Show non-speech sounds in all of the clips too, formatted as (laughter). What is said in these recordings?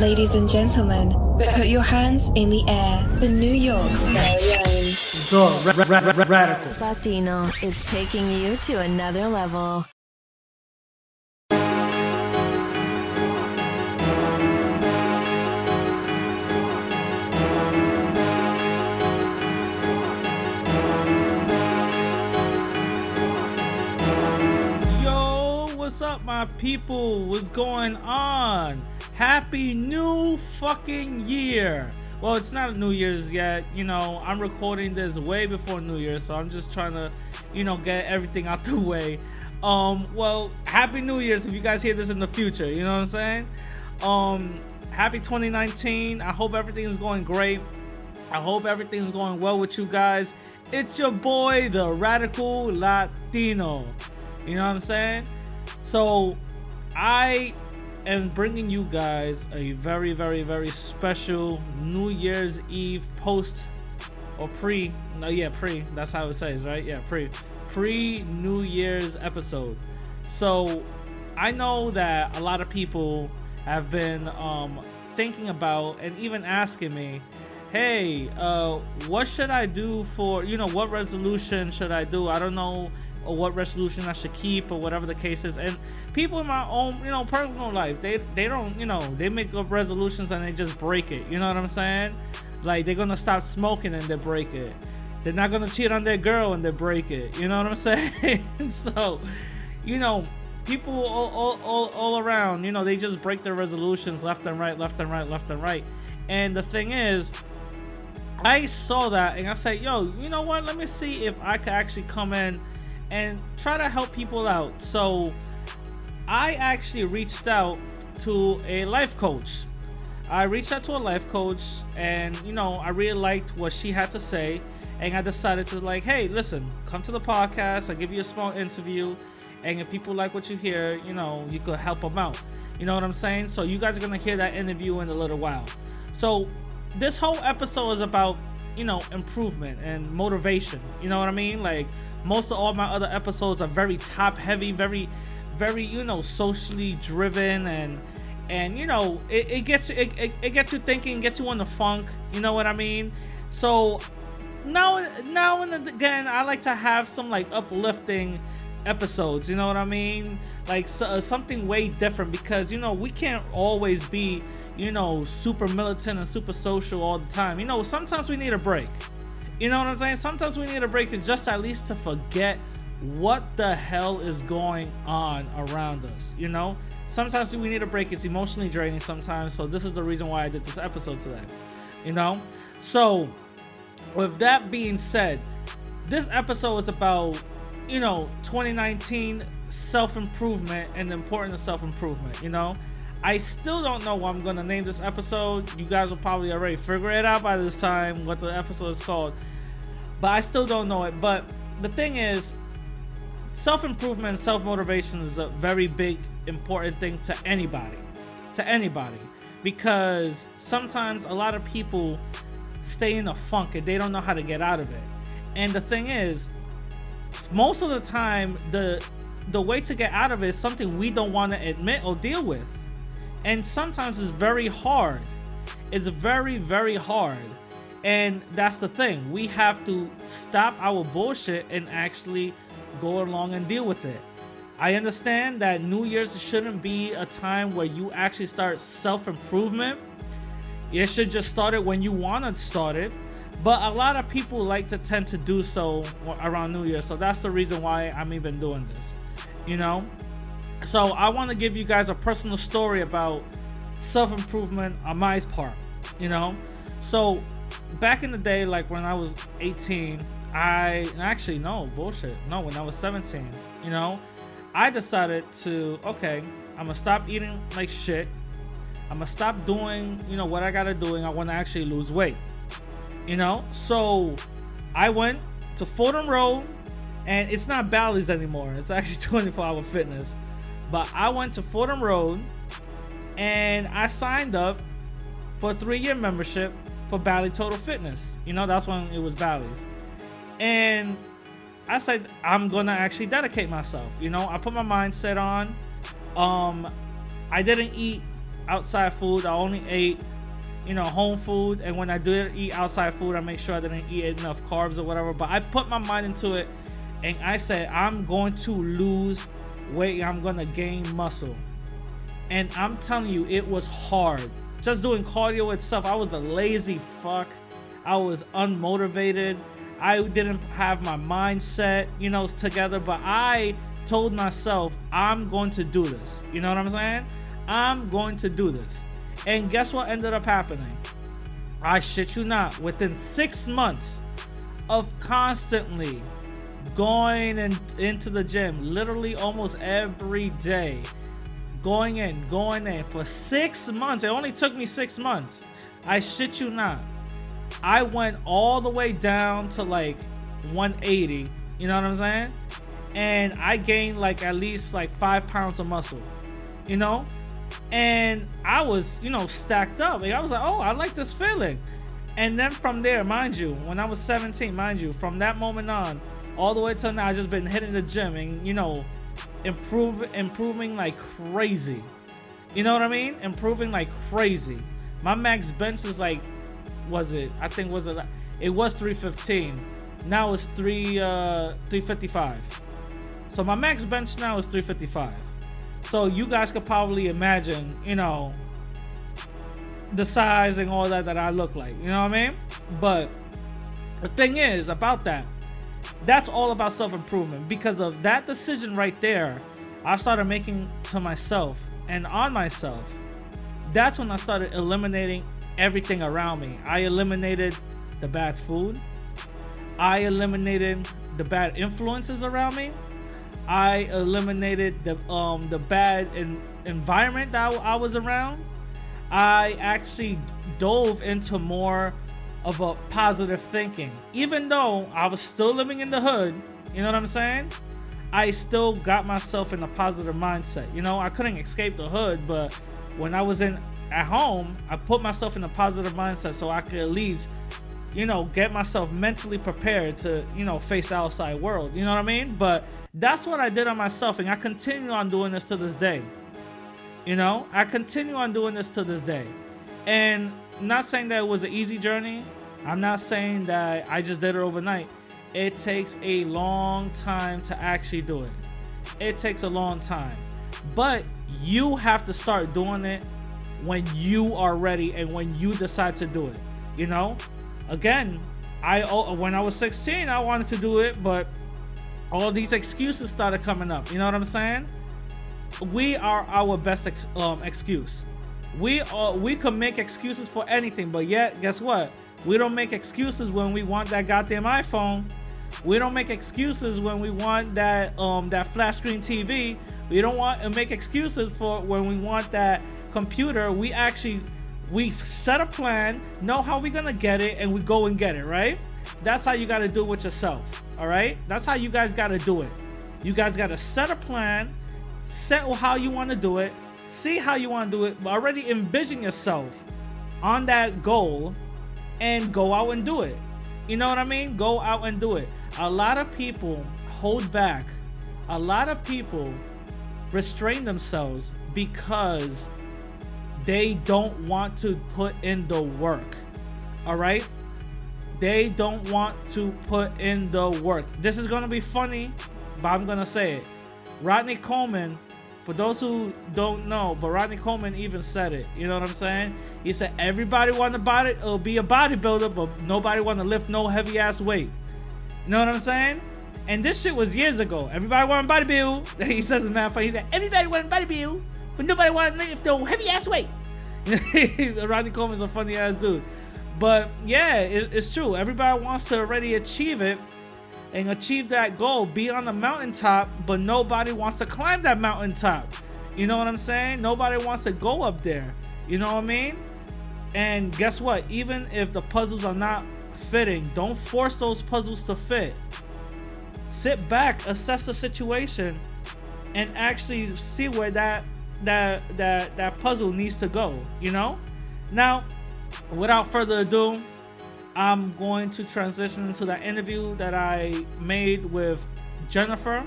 Ladies and gentlemen, put your hands in the air for New York's very own. The ra- ra- ra- radical. Latino is taking you to another level. Yo, what's up, my people? What's going on? Happy new fucking year. Well, it's not New Year's yet. You know, I'm recording this way before New Year, so I'm just trying to, you know, get everything out the (laughs) way. Um, well, happy New Year's if you guys hear this in the future. You know what I'm saying? Um, happy 2019. I hope everything is going great. I hope everything's going well with you guys. It's your boy, the Radical Latino. You know what I'm saying? So, I am bringing you guys a very, very, very special New Year's Eve post or pre. No, yeah, pre. That's how it says, right? Yeah, pre. Pre New Year's episode. So, I know that a lot of people have been um, thinking about and even asking me, hey, uh, what should I do for, you know, what resolution should I do? I don't know or what resolution I should keep or whatever the case is. And people in my own, you know, personal life, they they don't, you know, they make up resolutions and they just break it. You know what I'm saying? Like they're gonna stop smoking and they break it. They're not gonna cheat on their girl and they break it. You know what I'm (laughs) saying? (laughs) so, you know, people all, all, all, all around, you know, they just break their resolutions left and right, left and right, left and right. And the thing is, I saw that and I said, yo, you know what? Let me see if I could actually come in and try to help people out. So I actually reached out to a life coach. I reached out to a life coach and you know, I really liked what she had to say and I decided to like, hey, listen, come to the podcast, I'll give you a small interview and if people like what you hear, you know, you could help them out. You know what I'm saying? So you guys are going to hear that interview in a little while. So this whole episode is about you know improvement and motivation you know what i mean like most of all my other episodes are very top heavy very very you know socially driven and and you know it, it gets it, it, it gets you thinking gets you on the funk you know what i mean? So now now and again i like to have some like uplifting episodes you know what i mean? Like so, uh, something way different because you know we can't always be you know super militant and super social all the time. You know sometimes we need a break you know what i'm saying? Sometimes we need a break just at least to forget what the hell is going on around us you know? Sometimes we need a break. It's emotionally draining sometimes so this is the reason why i did this episode today you know? So with that being said this episode is about you know 2019 self-improvement and the importance of self-improvement you know i still don't know what i'm gonna name this episode. You guys will probably already figure it out by this time what the episode is called. But i still don't know it. But the thing is self-improvement and self-motivation is a very big important thing to anybody. To anybody. Because sometimes a lot of people stay in a funk and they don't know how to get out of it. And the thing is most of the time the the way to get out of it is something we don't want to admit or deal with and sometimes it's very hard. It's very very hard. And that's the thing. We have to stop our bullshit and actually go along and deal with it. I understand that new year's shouldn't be a time where you actually start self-improvement. It should just start it when you want to start it. But a lot of people like to tend to do so around new year. So that's the reason why i'm even doing this you know so i want to give you guys a personal story about self-improvement on my part you know? So back in the day like when i was 18 i actually no bullshit. No when i was 17 you know? I decided to okay i'm gonna stop eating like shit. I'm gonna stop doing you know what i gotta do and i want to actually lose weight you know? So i went to fordham road and it's not bally's anymore. It's actually (laughs) 24 hour fitness but i went to fordham road and i signed up for a three-year membership for bally total fitness you know that's when it was bally's and i said i'm gonna actually dedicate myself you know i put my mindset on um i didn't eat outside food. I only ate, you know, home food. And when I did eat outside food, I make sure I didn't eat enough carbs or whatever. But I put my mind into it and I said, I'm going to lose weight. I'm to gain muscle. And I'm telling you, it was hard. Just doing cardio itself, I was a lazy fuck. I was unmotivated. I didn't have my mindset, you know, together, but I told myself, I'm going to do this. You know what I'm saying? I'm going to do this. And guess what ended up happening? I shit you not, within six months of constantly going in, into the gym, literally almost every day, going in, going in for six months. It only took me six months. I shit you not. I went all the way down to like 180. You know what I'm saying? And I gained like at least like five pounds of muscle. You know? And I was, you know, stacked up. Like, I was like, oh, I like this feeling. And then from there, mind you, when I was 17, mind you, from that moment on, all the way till now, I've just been hitting the gym and you know, improve, improving like crazy. You know what I mean? Improving like crazy. My max bench is like was it? I think was it? It was 315. Now it's three uh 355. So my max bench now is 355. So you guys could probably imagine, you know, the size and all that that I look like. You know what I mean? But the thing is about that, that's all about self improvement. Because of that decision right there, I started making to myself and on myself. That's when I started eliminating everything around me. I eliminated the bad food. I eliminated the bad influences around me. I eliminated the um the bad in, environment that I, I was around. I actually dove into more of a positive thinking. Even though I was still living in the hood, you know what I'm saying? I still got myself in a positive mindset. You know, I couldn't escape the hood, but when I was in at home, I put myself in a positive mindset so I could at least, you know, get myself mentally prepared to, you know, face the outside world. You know what I mean? But that's what I did on myself, and I continue on doing this to this day. You know, I continue on doing this to this day. And not saying that it was an easy journey. I'm not saying that I just did it overnight. It takes a long time to actually do it. It takes a long time. But you have to start doing it when you are ready and when you decide to do it. You know, again, I oh, when I was 16, I wanted to do it, but all these excuses started coming up. You know what I'm saying? We are our best ex- um, excuse. We are we can make excuses for anything, but yet guess what? We don't make excuses when we want that goddamn iPhone. We don't make excuses when we want that um that flat screen TV. We don't want to make excuses for when we want that computer, we actually we set a plan, know how we're gonna get it, and we go and get it, right? That's how you gotta do it with yourself. All right? That's how you guys gotta do it. You guys gotta set a plan, set how you wanna do it, see how you wanna do it, already envision yourself on that goal and go out and do it. You know what I mean? Go out and do it. A lot of people hold back. A lot of people restrain themselves because they don't want to put in the work. All right? They don't want to put in the work. This is going to be funny, but I'm going to say it. Rodney Coleman, for those who don't know, but Rodney Coleman even said it. You know what I'm saying? He said everybody want to body, it'll be a bodybuilder, but nobody want to lift no heavy ass weight. You know what I'm saying? And this shit was years ago. Everybody want to bodybuild. (laughs) He says in that He said everybody want to bodybuild, but nobody want to lift no heavy ass weight. (laughs) Rodney Coleman's a funny ass dude. But yeah, it, it's true. Everybody wants to already achieve it and achieve that goal, be on the mountaintop, but nobody wants to climb that mountaintop. You know what I'm saying? Nobody wants to go up there. You know what I mean? And guess what? Even if the puzzles are not fitting, don't force those puzzles to fit. Sit back, assess the situation, and actually see where that that that that puzzle needs to go you know now without further ado i'm going to transition into that interview that i made with jennifer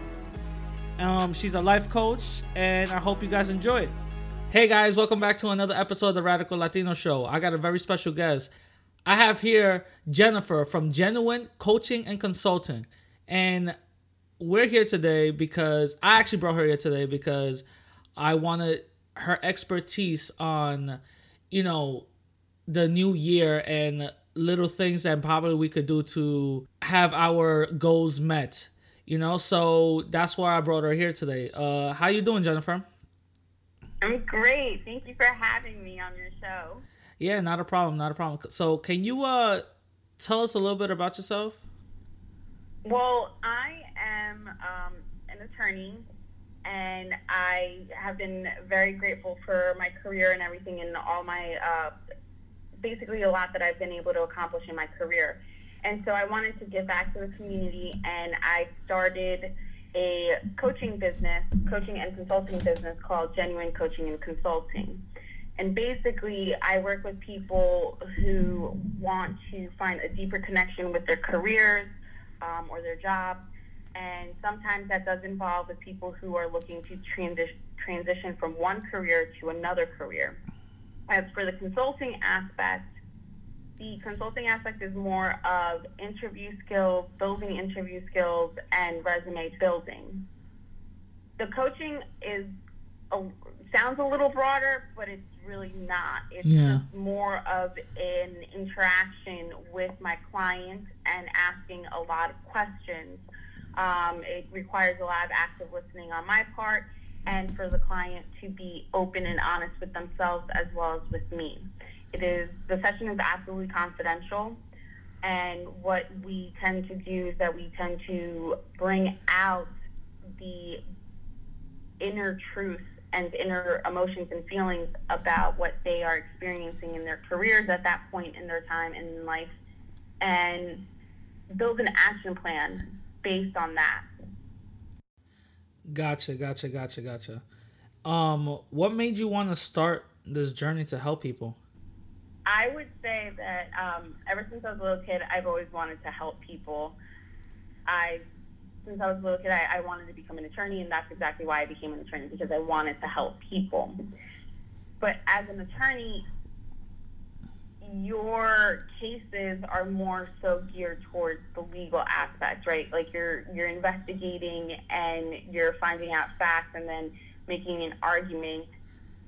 um, she's a life coach and i hope you guys enjoy it Hey guys, welcome back to another episode of the Radical Latino Show. I got a very special guest. I have here Jennifer from Jenuine Coaching and Consulting. And we're here today because I actually brought her here today because I wanted her expertise on, you know, the new year and little things that probably we could do to have our goals met. You know, so that's why I brought her here today. Uh how you doing, Jennifer? I'm great. Thank you for having me on your show. Yeah, not a problem, not a problem. So, can you uh tell us a little bit about yourself? Well, I am um, an attorney, and I have been very grateful for my career and everything, and all my uh, basically a lot that I've been able to accomplish in my career. And so I wanted to give back to the community, and I started a coaching business, coaching and consulting business called Jenuine Coaching and Consulting. And basically, I work with people who want to find a deeper connection with their careers um, or their jobs. And sometimes that does involve with people who are looking to transition transition from one career to another career. As for the consulting aspect, the consulting aspect is more of interview skills, building interview skills, and resume building. The coaching is a, sounds a little broader, but it's really not. It's Yeah. more of an interaction with my client and asking a lot of questions. Um, it requires a lot of active listening on my part and for the client to be open and honest with themselves as well as with me. It is the session is absolutely confidential, and what we tend to do is that we tend to bring out the inner truth and inner emotions and feelings about what they are experiencing in their careers at that point in their time in life, and build an action plan based on that. Gotcha, gotcha, gotcha, gotcha. Um, what made you want to start this journey to help people? I would say that um, ever since I was a little kid, I've always wanted to help people. I, since I was a little kid, I, I wanted to become an attorney, and that's exactly why I became an attorney because I wanted to help people. But as an attorney, your cases are more so geared towards the legal aspect, right? Like you're you're investigating and you're finding out facts and then making an argument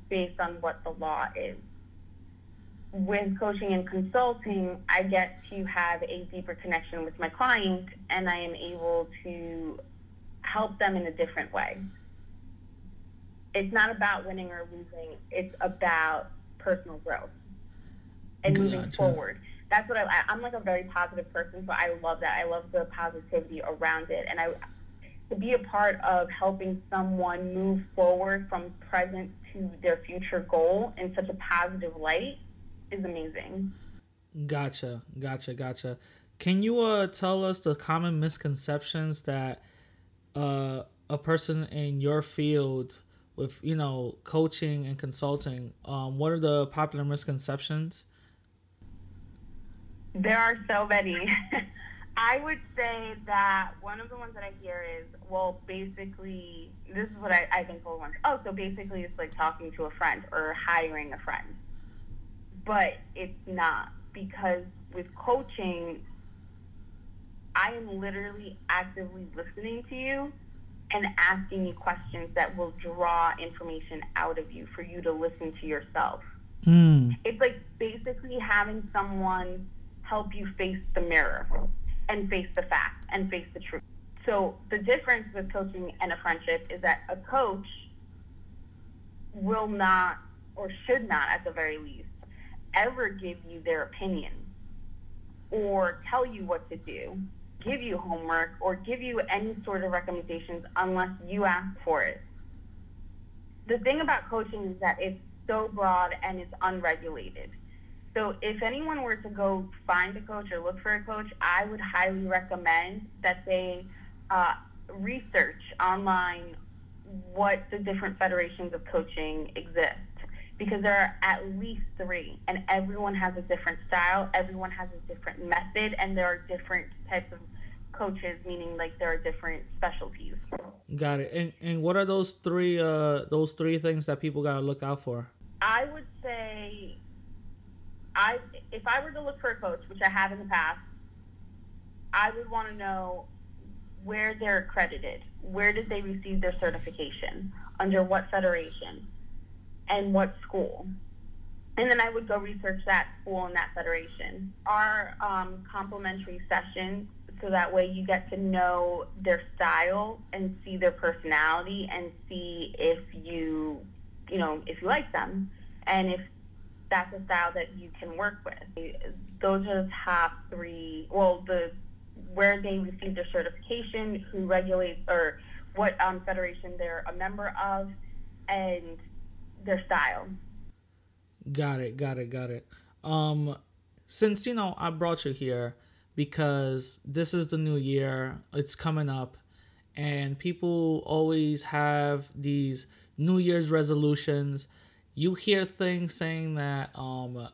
based on what the law is with coaching and consulting, I get to have a deeper connection with my client and I am able to help them in a different way. It's not about winning or losing, it's about personal growth and moving forward. That's what I, I- I'm like a very positive person, so I love that. I love the positivity around it. And I, to be a part of helping someone move forward from present to their future goal in such a positive light is amazing. Gotcha, gotcha, gotcha. Can you uh tell us the common misconceptions that uh a person in your field with you know coaching and consulting um what are the popular misconceptions? There are so many. (laughs) I would say that one of the ones that I hear is, well, basically, this is what I, I think people want. Oh, so basically, it's like talking to a friend or hiring a friend. But it's not because with coaching, I am literally actively listening to you and asking you questions that will draw information out of you for you to listen to yourself. Hmm. It's like basically having someone help you face the mirror and face the facts and face the truth. So the difference with coaching and a friendship is that a coach will not or should not at the very least ever give you their opinion or tell you what to do, give you homework or give you any sort of recommendations unless you ask for it. The thing about coaching is that it's so broad and it's unregulated. So if anyone were to go find a coach or look for a coach, I would highly recommend that they uh, research online what the different federations of coaching exist because there are at least three and everyone has a different style everyone has a different method and there are different types of coaches, meaning like there are different specialties. Got it. And and what are those three uh those three things that people gotta look out for? I would say, I if I were to look for a coach, which I have in the past, I would want to know where they're accredited. Where did they receive their certification? Under what federation? And what school? And then I would go research that school and that federation. Our um, complimentary sessions, so that way you get to know their style and see their personality and see if you, you know, if you like them and if that's a style that you can work with. Those are the top three. Well, the where they receive their certification, who regulates or what um, federation they're a member of, and their style. Got it, got it, got it. Um, since you know I brought you here because this is the new year, it's coming up, and people always have these New Year's resolutions. You hear things saying that um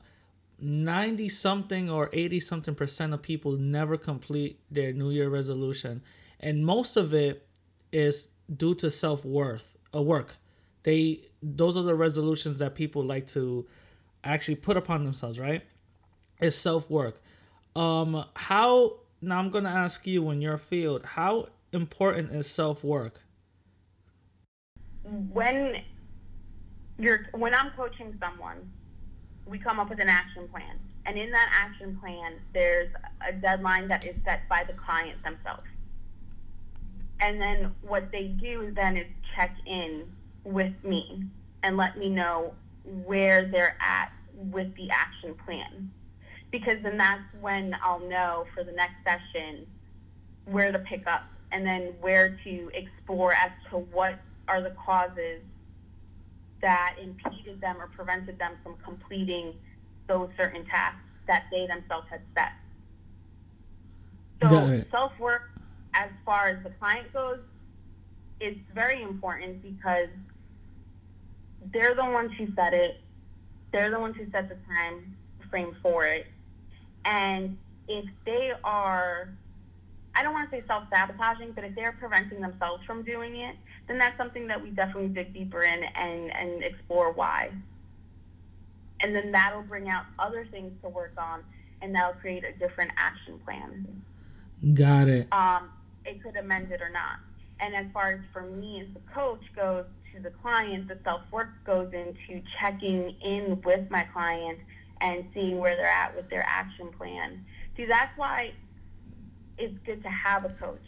90 something or 80 something percent of people never complete their new year resolution. And most of it is due to self-worth a work. They those are the resolutions that people like to actually put upon themselves right? It's self-work. Um how now i'm gonna ask you in your field how important is self-work? When you're when i'm coaching someone we come up with an action plan. And in that action plan, there's a deadline that is set by the client themselves. And then what they do then is check in with me and let me know where they're at with the action plan. Because then that's when I'll know for the next session where to pick up and then where to explore as to what are the causes that impeded them or prevented them from completing those certain tasks that they themselves had set. So self work, as far as the client goes, is very important because they're the ones who set it. They're the ones who set the time frame for it. And if they are I don't want to say self sabotaging, but if they're preventing themselves from doing it, then that's something that we definitely dig deeper in and, and explore why. And then that'll bring out other things to work on and that'll create a different action plan. Got it. Um, it could amend it or not. And as far as for me as the coach goes to the client, the self work goes into checking in with my client and seeing where they're at with their action plan. See, that's why it's good to have a coach.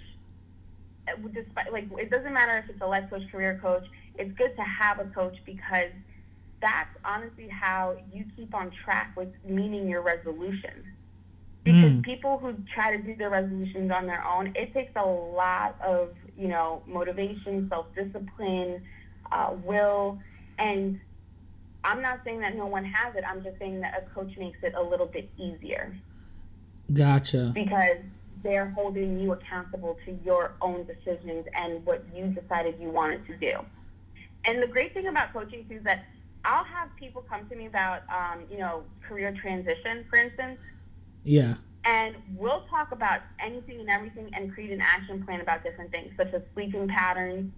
Despite like it doesn't matter if it's a life coach, career coach. It's good to have a coach because that's honestly how you keep on track with meeting your resolutions. Because mm. people who try to do their resolutions on their own, it takes a lot of you know motivation, self discipline, uh, will, and I'm not saying that no one has it. I'm just saying that a coach makes it a little bit easier. Gotcha. Because they're holding you accountable to your own decisions and what you decided you wanted to do. And the great thing about coaching too is that I'll have people come to me about, um, you know, career transition, for instance. Yeah. And we'll talk about anything and everything and create an action plan about different things, such as sleeping patterns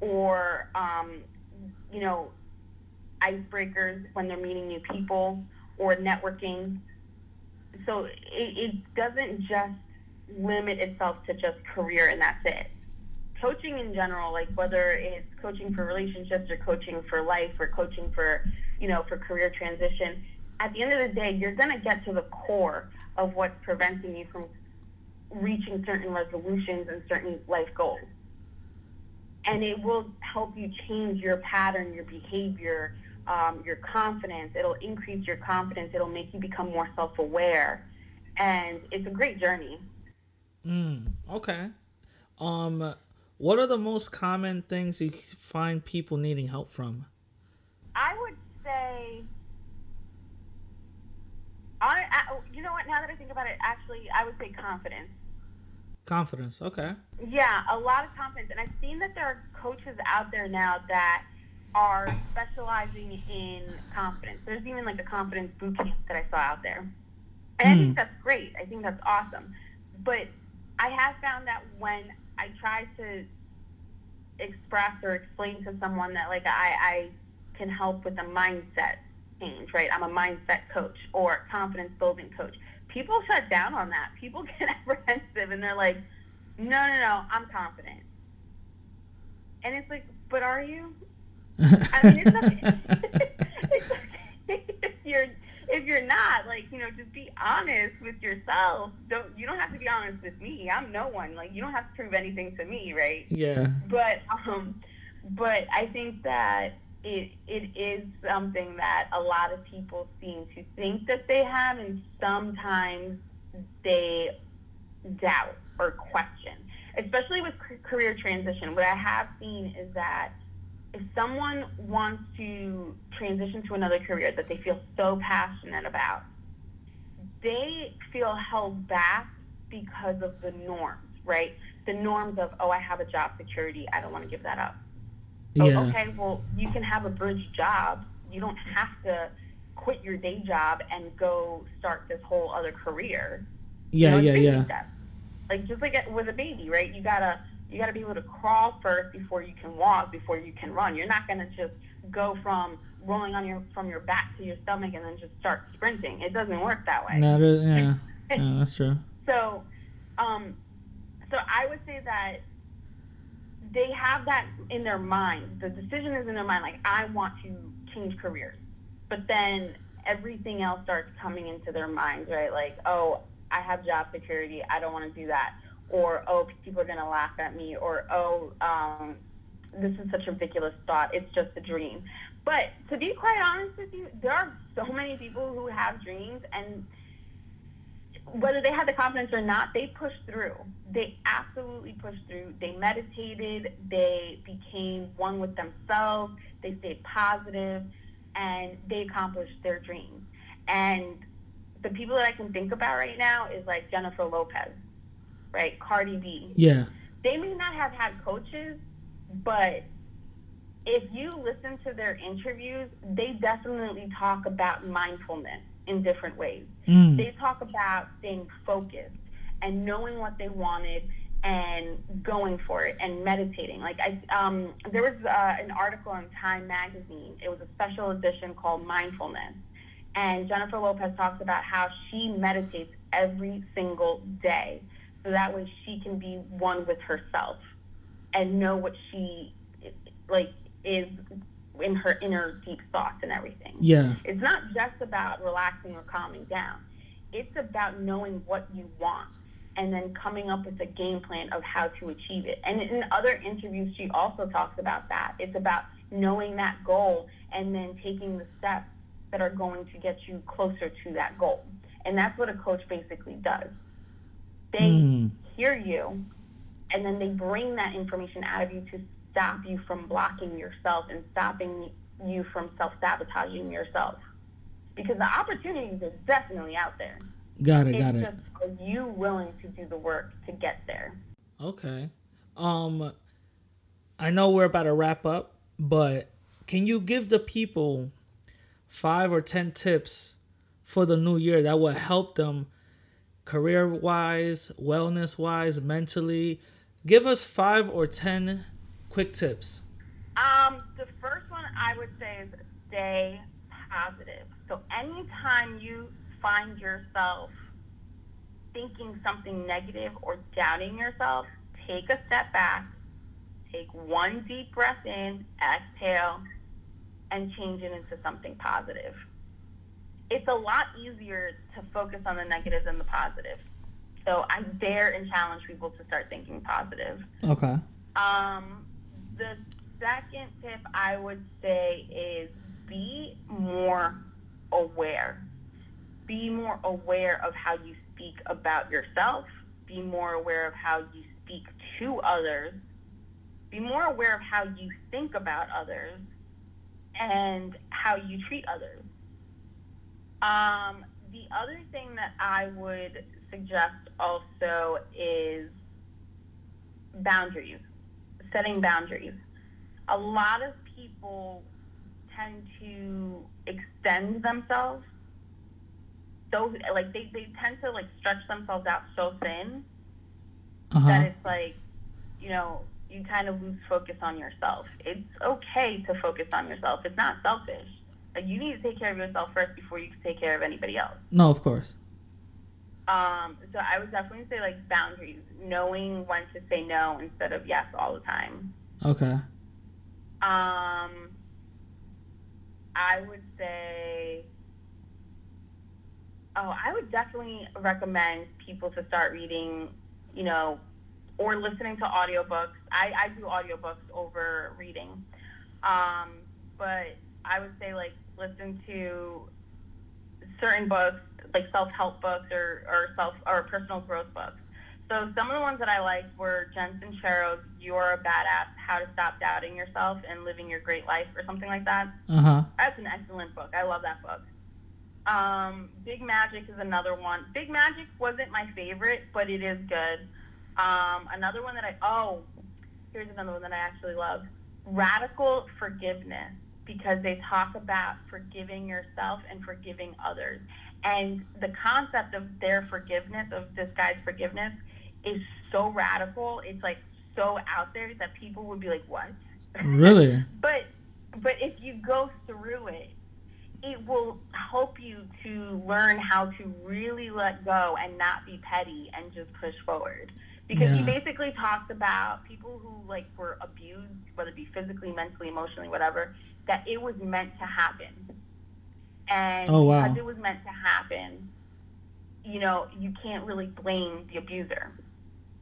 or, um, you know, icebreakers when they're meeting new people or networking. So it, it doesn't just limit itself to just career and that's it. Coaching in general, like whether it's coaching for relationships or coaching for life or coaching for, you know, for career transition, at the end of the day, you're going to get to the core of what's preventing you from reaching certain resolutions and certain life goals. And it will help you change your pattern, your behavior, um, your confidence. It'll increase your confidence. It'll make you become more self aware. And it's a great journey. Mm, okay. Um, what are the most common things you find people needing help from? I would say, I, I, you know what? Now that I think about it, actually, I would say confidence. Confidence. Okay. Yeah, a lot of confidence, and I've seen that there are coaches out there now that are specializing in confidence. There's even like a confidence boot camp that I saw out there, and mm. I think hmm. that's great. I think that's awesome, but I have found that when I try to express or explain to someone that like I, I can help with a mindset change, right? I'm a mindset coach or confidence building coach. People shut down on that. People (laughs) get apprehensive and they're like, no, no, no, I'm confident. And it's like, but are you? (laughs) I mean, it's okay. (laughs) it's okay if you're if you're not like you know just be honest with yourself. Don't you don't have to be honest with me. I'm no one. Like you don't have to prove anything to me right? Yeah. but um but i think that it it is something that a lot of people seem to think that they have and sometimes they doubt or question especially with career transition. What i have seen is that if someone wants to transition to another career that they feel so passionate about, they feel held back because of the norms, right? The norms of, oh, I have a job security, I don't want to give that up. Oh, Yeah. okay, well, you can have a bridge job. You don't have to quit your day job and go start this whole other career. You Yeah, know, yeah, yeah. Like just like with a baby, right? You gotta you gotta be able to crawl first before you can walk, before you can run. You're not gonna just go from rolling on your from your back to your stomach and then just start sprinting. It doesn't work that way. No, yeah. (laughs) yeah, that's true. So, um, so I would say that they have that in their mind. The decision is in their mind, like I want to change careers, but then everything else starts coming into their minds, right? Like, oh, I have job security, I don't want to do that, or oh, people are gonna laugh at me, or oh, um, this is such a ridiculous thought. It's just a dream. But to be quite honest with you, there are so many people who have dreams and whether they had the confidence or not, they pushed through. They absolutely pushed through. They meditated, they became one with themselves, they stayed positive, and they accomplished their dreams. And the people that I can think about right now is like Jennifer Lopez, right? Cardi B. Yeah. They may not have had coaches, but if you listen to their interviews, they definitely talk about mindfulness in different ways Mm. they talk about staying focused and knowing what they wanted and going for it and meditating. Like I, um, there was uh, an article in Time Magazine. It was a special edition called Mindfulness, and Jennifer Lopez talks about how she meditates every single day, so that way she can be one with herself and know what she like is in her inner deep thoughts and everything. Yeah. It's not just about relaxing or calming down. It's about knowing what you want and then coming up with a game plan of how to achieve it. And in other interviews, she also talks about that. It's about knowing that goal and then taking the steps that are going to get you closer to that goal. And that's what a coach basically does. They Mm. hear you and then they bring that information out of you to stop you from blocking yourself and stopping you from self sabotaging yourself. Because the opportunities are definitely out there. Got it. It's Got it. just are you willing to do the work to get there? Okay. Um I know we're about to wrap up, but can you give the people 5 or 10 tips for the new year that will help them career-wise, wellness-wise, mentally? Give us 5 or 10 quick tips. Um, the first one I would say is stay positive. So anytime you find yourself thinking something negative or doubting yourself, take a step back, take one deep breath in, exhale, and change it into something positive. It's a lot easier to focus on the negative than the positive. So I dare and challenge people to start thinking positive. Okay. Um, the second tip I would say is be more aware. Be more aware of how you speak about yourself. Be more aware of how you speak to others. Be more aware of how you think about others and how you treat others. Um, the other thing that I would suggest also is boundaries, setting boundaries. A lot of people tend to extend themselves. So like they, they tend to like stretch themselves out so thin Uh-huh. that it's like, you know, you kind of lose focus on yourself. It's okay to focus on yourself. It's not selfish. You need to take care of yourself first before you can take care of anybody else. No, of course. Um, so I would definitely say like boundaries, knowing when to say no instead of yes all the time. Okay. Um, I would say, oh, I would definitely recommend people to start reading, you know, or listening to audiobooks. I, I do audiobooks over reading. Um, but I would say like listen to certain books, like self-help books or, or self or personal growth books. So some of the ones that I liked were Jen Sincero's "You're a Badass: How to Stop Doubting Yourself and Living Your Great Life" or something like that. Uh huh. That's an excellent book. I love that book. Um, Big Magic is another one. Big Magic wasn't my favorite, but it is good. Um, another one that I oh, here's another one that I actually love: Radical Forgiveness, because they talk about forgiving yourself and forgiving others. And the concept of their forgiveness, of this guy's forgiveness, is so radical. It's like so out there that people would be like, "What?" (laughs) Really? but but if you go through it, it will help you to learn how to really let go and not be petty and just push forward. Because he basically talks about people who like were abused, whether it be physically, mentally, emotionally, whatever, that it was meant to happen. And Oh, wow. because it was meant to happen, you know, you can't really blame the abuser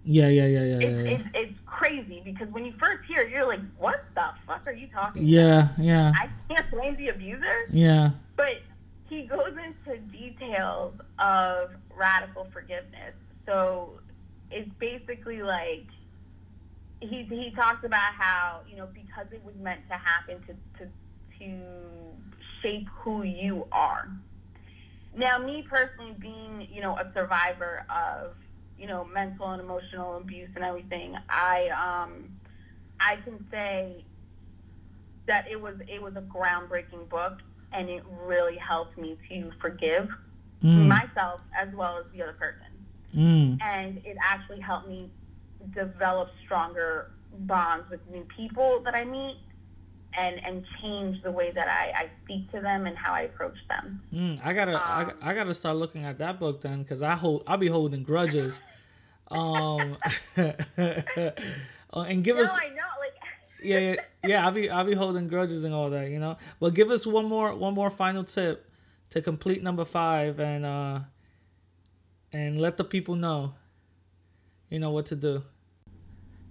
Yeah, yeah, yeah, yeah, it's, yeah. yeah. it's, it's crazy because when you first hear it, you're like, what the fuck are you talking Yeah, yeah, about? I can't blame the abuser. yeah. But he goes into details of radical forgiveness. So it's basically like he, he talks about how, you know, because it was meant to happen to, to, to shape who you are. Now, me personally, being, you know, a survivor of, you know, mental and emotional abuse and everything, I, um, I can say that it was, it was a groundbreaking book and it really helped me to forgive Mm, myself as well as the other person. mm. And it actually helped me develop stronger bonds with new people that I meet and, and change the way that I, I speak to them and how I approach them. Mm, I gotta, I, Um, I gotta start looking at that book then, cause I hold, I'll be holding grudges. (laughs) Um, (laughs) uh, and give No, us, I know, like, (laughs) yeah, yeah, yeah, I'll be, I'll be holding grudges and all that, you know. But give us one more, one more final tip to complete number five, and uh, and let the people know, you know what to do.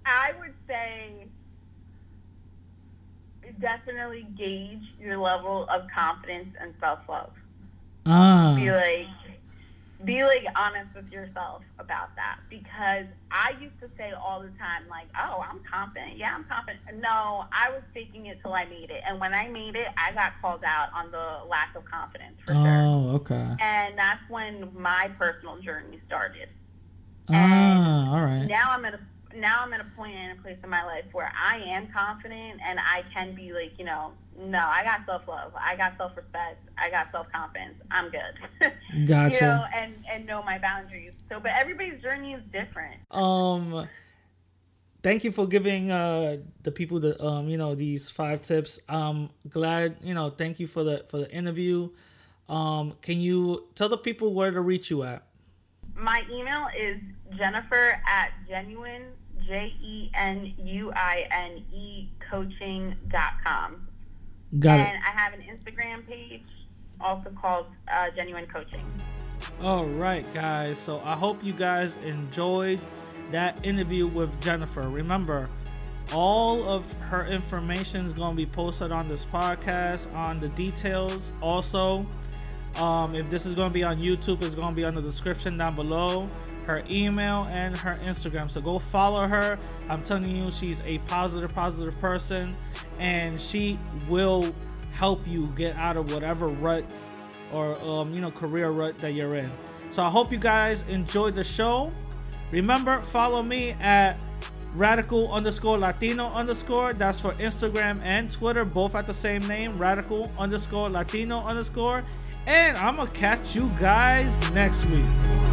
I would say definitely gauge your level of confidence and self love. Ah, Be like, be like honest with yourself about that because I used to say all the time like, "Oh, I'm confident. Yeah, I'm confident." No, I was faking it till I made it, and when I made it, I got called out on the lack of confidence for sure. oh, okay. And that's when my personal journey started. Ah, all right. now I'm at a now I'm at a point in a place in my life where I am confident and I can be like, you know, no, I got self love, I got self respect, I got self confidence. I'm good. (laughs) Gotcha. you know, and and know my boundaries. So, but everybody's journey is different. um thank you for giving uh the people the um you know these five tips um glad you know thank you for the for the interview um can you tell the people where to reach you at My email is Jennifer at jenuine J E N U I N E coaching dot com. got and it I have an Instagram page also called uh, Jenuine Coaching. all right guys so i hope you guys enjoyed that interview with jennifer remember all of her information is going to be posted on this podcast on the details also um, if this is going to be on youtube it's going to be on the description down below. Her email and her instagram. So go follow her. I'm telling you she's a positive positive person. And she will help you get out of whatever rut or um, you know career rut that you're in. So i hope you guys enjoyed the show. Remember follow me at radical underscore latino underscore. That's for instagram and twitter both at the same name radical underscore latino underscore and i'm gonna catch you guys next week